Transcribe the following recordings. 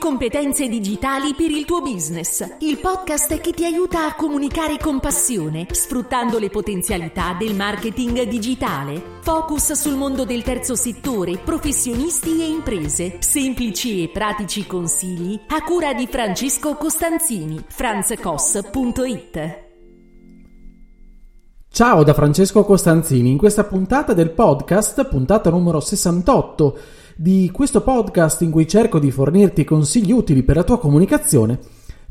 competenze digitali per il tuo business. Il podcast che ti aiuta a comunicare con passione, sfruttando le potenzialità del marketing digitale. Focus sul mondo del terzo settore, professionisti e imprese. Semplici e pratici consigli a cura di Francesco Costanzini. franzcos.it Ciao da Francesco Costanzini. In questa puntata del podcast, puntata numero 68, di questo podcast in cui cerco di fornirti consigli utili per la tua comunicazione,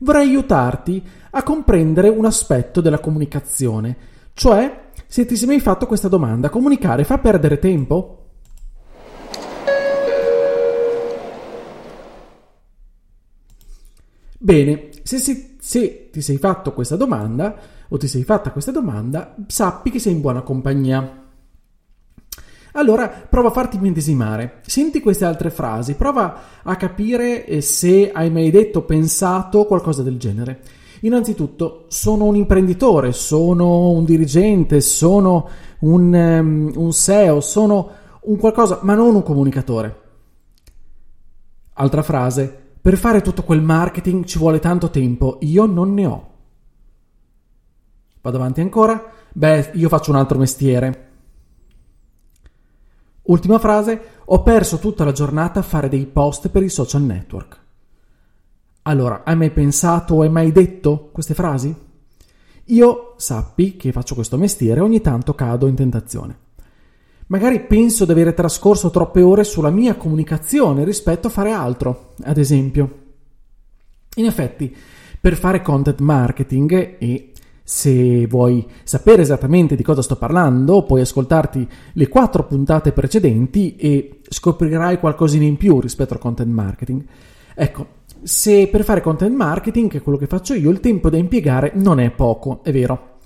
vorrei aiutarti a comprendere un aspetto della comunicazione, cioè se ti sei mai fatto questa domanda, comunicare fa perdere tempo? Bene, se, se, se, ti sei fatto questa domanda o ti sei fatta questa domanda, sappi che sei in buona compagnia. Allora prova a farti medesimare, senti queste altre frasi, prova a capire eh, se hai mai detto pensato qualcosa del genere. Innanzitutto, sono un imprenditore, sono un dirigente, sono un, um, un SEO, sono un qualcosa, ma non un comunicatore. Altra frase, per fare tutto quel marketing ci vuole tanto tempo, io non ne ho. Vado avanti ancora? Beh, io faccio un altro mestiere. Ultima frase, ho perso tutta la giornata a fare dei post per i social network. Allora, hai mai pensato o hai mai detto queste frasi? Io sappi che faccio questo mestiere e ogni tanto cado in tentazione. Magari penso di avere trascorso troppe ore sulla mia comunicazione rispetto a fare altro, ad esempio. In effetti, per fare content marketing e se vuoi sapere esattamente di cosa sto parlando, puoi ascoltarti le quattro puntate precedenti e scoprirai qualcosina in più rispetto al content marketing. Ecco, se per fare content marketing, che è quello che faccio io, il tempo da impiegare non è poco, è vero.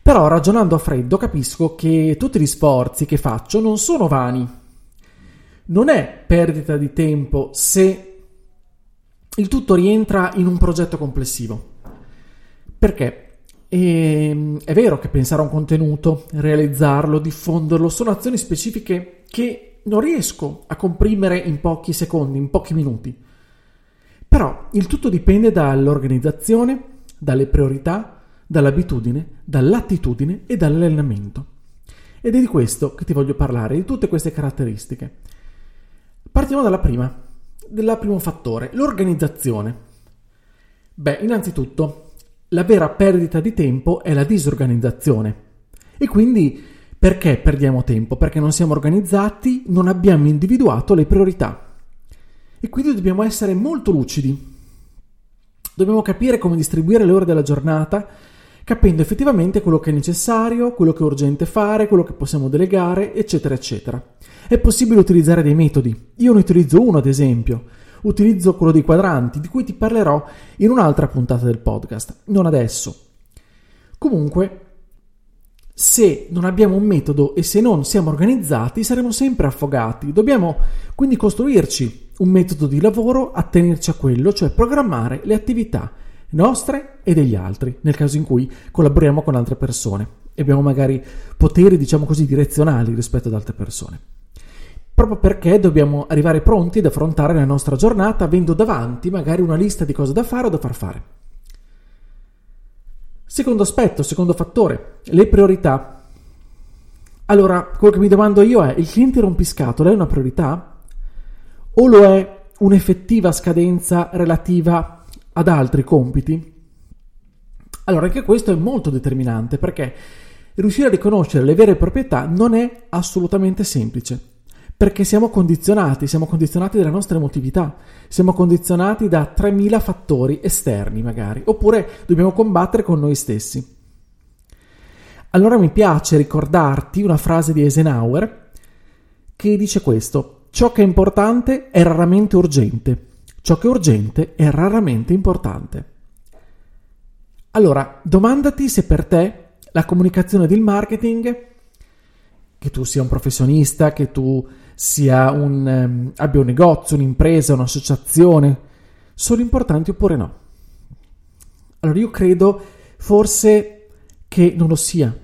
Però ragionando a freddo capisco che tutti gli sforzi che faccio non sono vani. Non è perdita di tempo se il tutto rientra in un progetto complessivo. Perché? E ehm, è vero che pensare a un contenuto, realizzarlo, diffonderlo, sono azioni specifiche che non riesco a comprimere in pochi secondi, in pochi minuti. Però il tutto dipende dall'organizzazione, dalle priorità, dall'abitudine, dall'attitudine e dall'allenamento. Ed è di questo che ti voglio parlare, di tutte queste caratteristiche. Partiamo dalla prima, del primo fattore, l'organizzazione. Beh, innanzitutto la vera perdita di tempo è la disorganizzazione. E quindi perché perdiamo tempo? Perché non siamo organizzati, non abbiamo individuato le priorità. E quindi dobbiamo essere molto lucidi. Dobbiamo capire come distribuire le ore della giornata, capendo effettivamente quello che è necessario, quello che è urgente fare, quello che possiamo delegare, eccetera, eccetera. È possibile utilizzare dei metodi. Io ne utilizzo uno, ad esempio utilizzo quello dei quadranti, di cui ti parlerò in un'altra puntata del podcast, non adesso. Comunque, se non abbiamo un metodo e se non siamo organizzati, saremo sempre affogati. Dobbiamo quindi costruirci un metodo di lavoro, attenerci a quello, cioè programmare le attività nostre e degli altri, nel caso in cui collaboriamo con altre persone e abbiamo magari poteri, diciamo così, direzionali rispetto ad altre persone proprio perché dobbiamo arrivare pronti ad affrontare la nostra giornata avendo davanti magari una lista di cose da fare o da far fare. Secondo aspetto, secondo fattore, le priorità. Allora, quello che mi domando io è, il cliente rompiscatole è una priorità? O lo è un'effettiva scadenza relativa ad altri compiti? Allora, anche questo è molto determinante perché riuscire a riconoscere le vere proprietà non è assolutamente semplice perché siamo condizionati, siamo condizionati dalla nostra emotività, siamo condizionati da 3000 fattori esterni magari, oppure dobbiamo combattere con noi stessi. Allora mi piace ricordarti una frase di Eisenhower che dice questo, ciò che è importante è raramente urgente, ciò che è urgente è raramente importante. Allora, domandati se per te la comunicazione ed il marketing, che tu sia un professionista, che tu un, um, abbia un negozio, un'impresa, un'associazione, sono importanti oppure no? Allora io credo forse che non lo sia,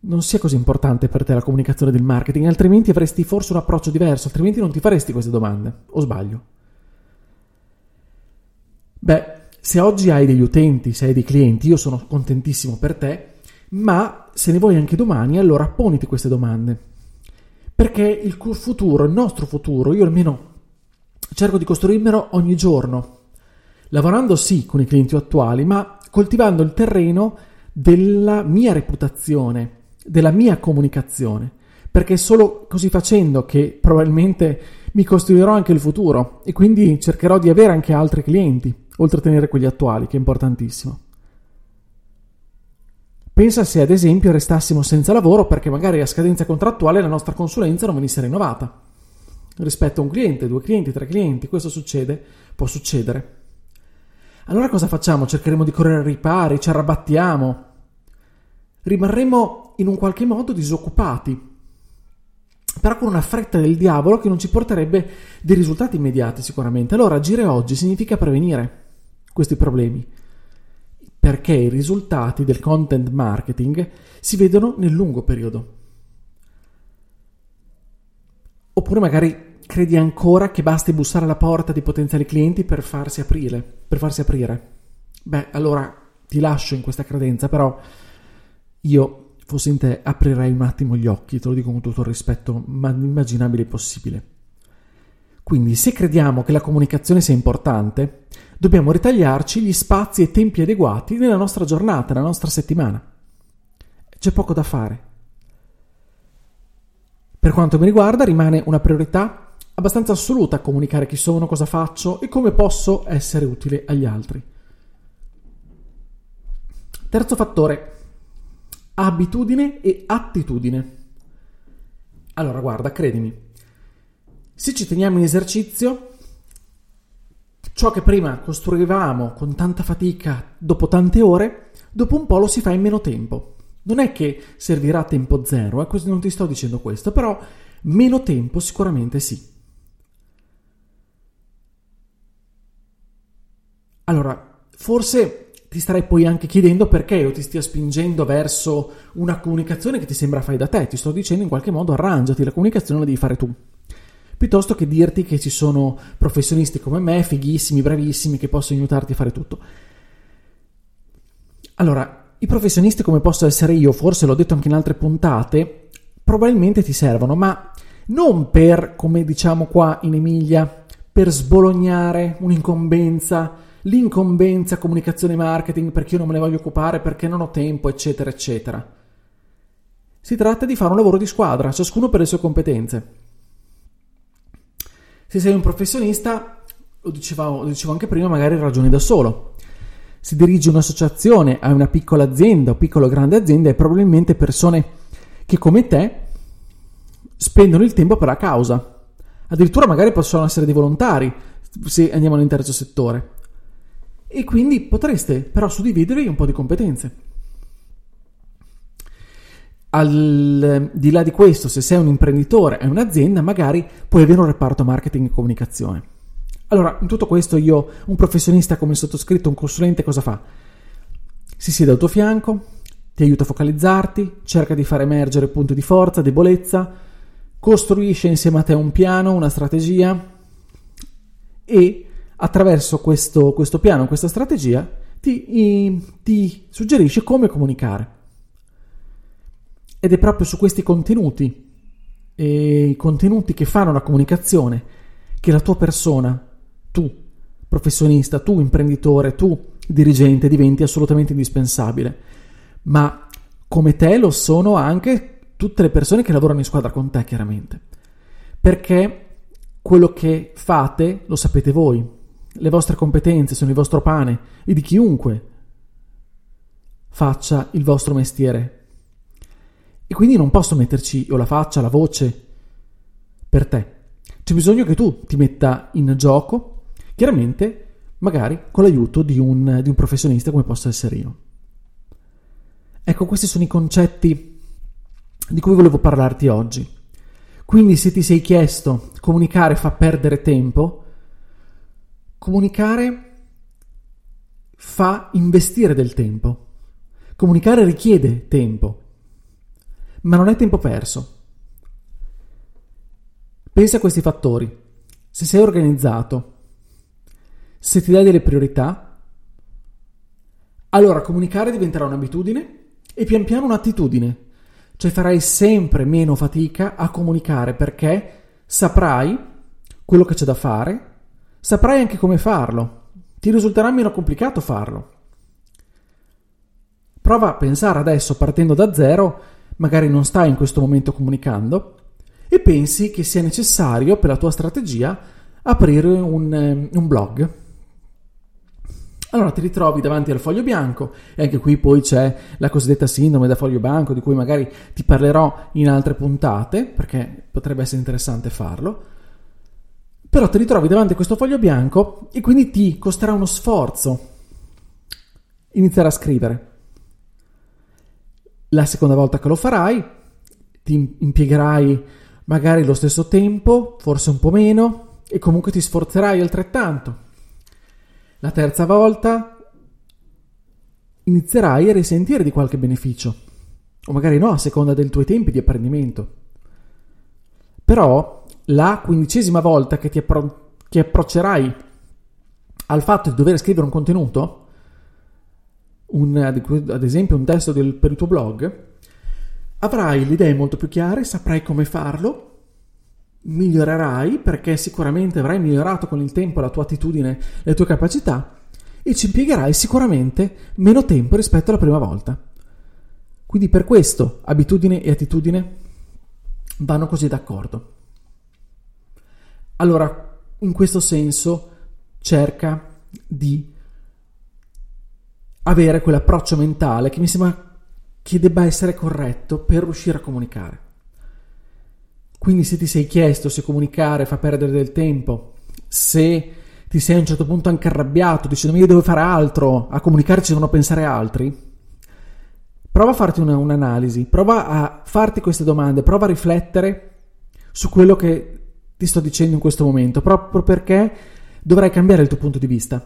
non sia così importante per te la comunicazione del marketing, altrimenti avresti forse un approccio diverso, altrimenti non ti faresti queste domande, o sbaglio? Beh, se oggi hai degli utenti, se hai dei clienti, io sono contentissimo per te, ma se ne vuoi anche domani, allora poniti queste domande. Perché il futuro, il nostro futuro, io almeno cerco di costruirmelo ogni giorno, lavorando sì con i clienti attuali, ma coltivando il terreno della mia reputazione, della mia comunicazione, perché è solo così facendo che probabilmente mi costruirò anche il futuro e quindi cercherò di avere anche altri clienti, oltre a tenere quelli attuali, che è importantissimo. Pensa se ad esempio restassimo senza lavoro perché magari a scadenza contrattuale la nostra consulenza non venisse rinnovata. Rispetto a un cliente, due clienti, tre clienti, questo succede, può succedere. Allora cosa facciamo? Cercheremo di correre ai ripari, ci arrabattiamo. Rimarremo in un qualche modo disoccupati, però con una fretta del diavolo che non ci porterebbe dei risultati immediati sicuramente. Allora agire oggi significa prevenire questi problemi, perché i risultati del content marketing si vedono nel lungo periodo. Oppure magari credi ancora che basti bussare alla porta di potenziali clienti per farsi aprire, per farsi aprire. Beh, allora ti lascio in questa credenza, però io fossi in te aprirei un attimo gli occhi, te lo dico con tutto il rispetto immaginabile possibile. Quindi, se crediamo che la comunicazione sia importante, dobbiamo ritagliarci gli spazi e tempi adeguati nella nostra giornata, nella nostra settimana. C'è poco da fare. Per quanto mi riguarda, rimane una priorità abbastanza assoluta comunicare chi sono, cosa faccio e come posso essere utile agli altri. Terzo fattore, abitudine e attitudine. Allora, guarda, credimi, se ci teniamo in esercizio, ciò che prima costruivamo con tanta fatica dopo tante ore, dopo un po' lo si fa in meno tempo. Non è che servirà tempo zero, eh, non ti sto dicendo questo, però meno tempo sicuramente sì. Allora, forse ti starei poi anche chiedendo perché io ti stia spingendo verso una comunicazione che ti sembra fai da te. Ti sto dicendo in qualche modo arrangiati, la comunicazione la devi fare tu. Piuttosto che dirti che ci sono professionisti come me, fighissimi, bravissimi, che possono aiutarti a fare tutto. Allora, i professionisti come posso essere io, forse l'ho detto anche in altre puntate, probabilmente ti servono, ma non per, come diciamo qua in Emilia, per sbolognare un'incombenza, l'incombenza comunicazione marketing perché io non me ne voglio occupare, perché non ho tempo, eccetera, eccetera. Si tratta di fare un lavoro di squadra, ciascuno per le sue competenze. Se sei un professionista, lo dicevo, lo dicevo anche prima, magari ragioni da solo. Se dirigi un'associazione, hai una piccola azienda o piccola o grande azienda, hai probabilmente persone che come te spendono il tempo per la causa. Addirittura magari possono essere dei volontari se andiamo nel terzo settore e quindi potreste però suddividervi un po' di competenze. Al di là di questo, se sei un imprenditore e un'azienda, magari puoi avere un reparto marketing e comunicazione. Allora, in tutto questo io, un professionista come il sottoscritto, un consulente, cosa fa? Si siede al tuo fianco, ti aiuta a focalizzarti, cerca di far emergere punti di forza, debolezza, costruisce insieme a te un piano, una strategia e attraverso questo, questo piano, questa strategia, ti, ti suggerisce come comunicare. Ed è proprio su questi contenuti, e i contenuti che fanno la comunicazione, che la tua persona, tu, professionista, tu, imprenditore, tu, dirigente, diventi assolutamente indispensabile. Ma come te lo sono anche tutte le persone che lavorano in squadra con te, chiaramente. Perché quello che fate lo sapete voi, le vostre competenze sono il vostro pane e di chiunque faccia il vostro mestiere. E quindi non posso metterci o la faccia, la voce per te. C'è bisogno che tu ti metta in gioco, chiaramente, magari con l'aiuto di un, di un professionista come posso essere io. Ecco, questi sono i concetti di cui volevo parlarti oggi. Quindi se ti sei chiesto comunicare fa perdere tempo, Comunicare fa investire del tempo. Comunicare richiede tempo, ma non è tempo perso. Pensa a questi fattori. Se sei organizzato, se ti dai delle priorità, allora comunicare diventerà un'abitudine e pian piano un'attitudine. Cioè farai sempre meno fatica a comunicare perché saprai quello che c'è da fare, saprai anche come farlo. Ti risulterà meno complicato farlo. Prova a pensare adesso partendo da zero, magari non stai in questo momento comunicando, e pensi che sia necessario per la tua strategia aprire un, eh, un blog allora ti ritrovi davanti al foglio bianco e anche qui poi c'è la cosiddetta sindrome da foglio bianco di cui magari ti parlerò in altre puntate perché potrebbe essere interessante farlo. Però ti ritrovi davanti a questo foglio bianco e quindi ti costerà uno sforzo iniziare a scrivere. La seconda volta che lo farai ti impiegherai magari lo stesso tempo, forse un po' meno e comunque ti sforzerai altrettanto. La terza volta inizierai a risentire di qualche beneficio, o magari no, a seconda dei tuoi tempi di apprendimento. Però la quindicesima volta che ti appro- che approccerai al fatto di dover scrivere un contenuto, un, ad esempio un testo del, per il tuo blog, avrai le idee molto più chiare, saprai come farlo migliorerai perché sicuramente avrai migliorato con il tempo la tua attitudine, le tue capacità e ci impiegherai sicuramente meno tempo rispetto alla prima volta. Quindi per questo abitudine e attitudine vanno così d'accordo. Allora, in questo senso cerca di avere quell'approccio mentale che mi sembra che debba essere corretto per riuscire a comunicare. Quindi se ti sei chiesto se comunicare fa perdere del tempo, se ti sei a un certo punto anche arrabbiato dicendo io devo fare altro, a comunicare ci devono pensare altri, prova a farti una, un'analisi, prova a farti queste domande, prova a riflettere su quello che ti sto dicendo in questo momento, proprio perché dovrai cambiare il tuo punto di vista.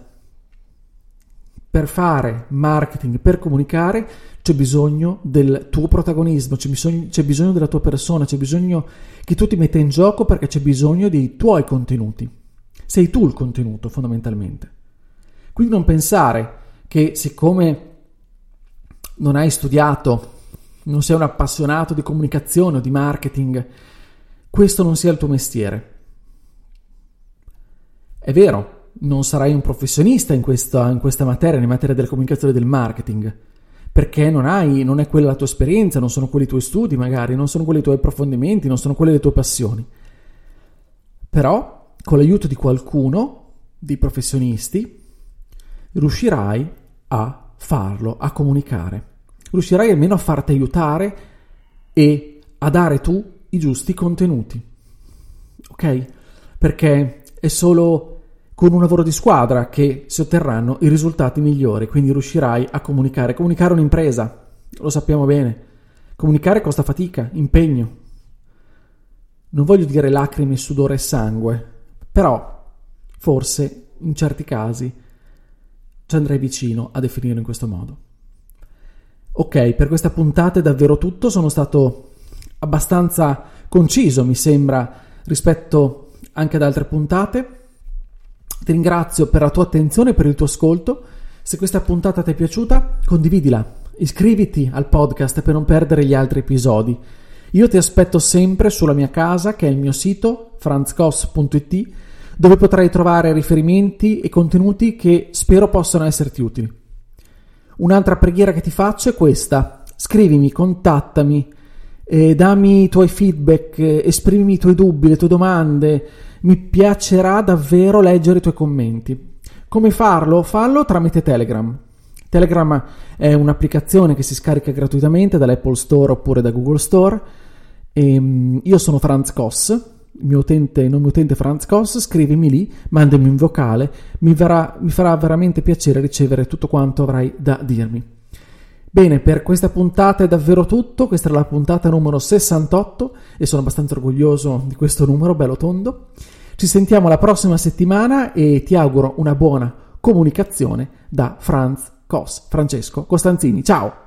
Per fare marketing, per comunicare, c'è bisogno del tuo protagonismo, c'è bisogno, c'è bisogno della tua persona, c'è bisogno che tu ti metta in gioco perché c'è bisogno dei tuoi contenuti. Sei tu il contenuto fondamentalmente. Quindi non pensare che siccome non hai studiato, non sei un appassionato di comunicazione o di marketing, questo non sia il tuo mestiere. È vero, non sarai un professionista in questa, in questa materia, in materia della comunicazione e del marketing, perché non hai, non è quella la tua esperienza, non sono quelli i tuoi studi magari, non sono quelli i tuoi approfondimenti, non sono quelle le tue passioni. Però, con l'aiuto di qualcuno, di professionisti, riuscirai a farlo, a comunicare. Riuscirai almeno a farti aiutare e a dare tu i giusti contenuti. Ok? Perché è solo con un lavoro di squadra che si otterranno i risultati migliori, quindi riuscirai a comunicare. Comunicare un'impresa, lo sappiamo bene. Comunicare costa fatica, impegno. Non voglio dire lacrime, sudore e sangue, però forse in certi casi ci andrei vicino a definirlo in questo modo. Ok, per questa puntata è davvero tutto, sono stato abbastanza conciso, mi sembra, rispetto anche ad altre puntate. Ti ringrazio per la tua attenzione e per il tuo ascolto. Se questa puntata ti è piaciuta, condividila, iscriviti al podcast per non perdere gli altri episodi. Io ti aspetto sempre sulla mia casa, che è il mio sito, franzcos.it, dove potrai trovare riferimenti e contenuti che spero possano esserti utili. Un'altra preghiera che ti faccio è questa. Scrivimi, contattami, eh, dammi i tuoi feedback, eh, esprimimi i tuoi dubbi, le tue domande, mi piacerà davvero leggere i tuoi commenti. Come farlo? Fallo tramite Telegram. Telegram è un'applicazione che si scarica gratuitamente dall'Apple Store oppure da Google Store. E, ehm, io sono Franz Koss, il mio utente, il nome utente Franz Koss, scrivimi lì, mandami un vocale, mi, verrà, mi farà veramente piacere ricevere tutto quanto avrai da dirmi. Bene, per questa puntata è davvero tutto, questa era la puntata numero 68 e sono abbastanza orgoglioso di questo numero, bello tondo. Ci sentiamo la prossima settimana e ti auguro una buona comunicazione da Franz Cos, Francesco Costanzini. Ciao!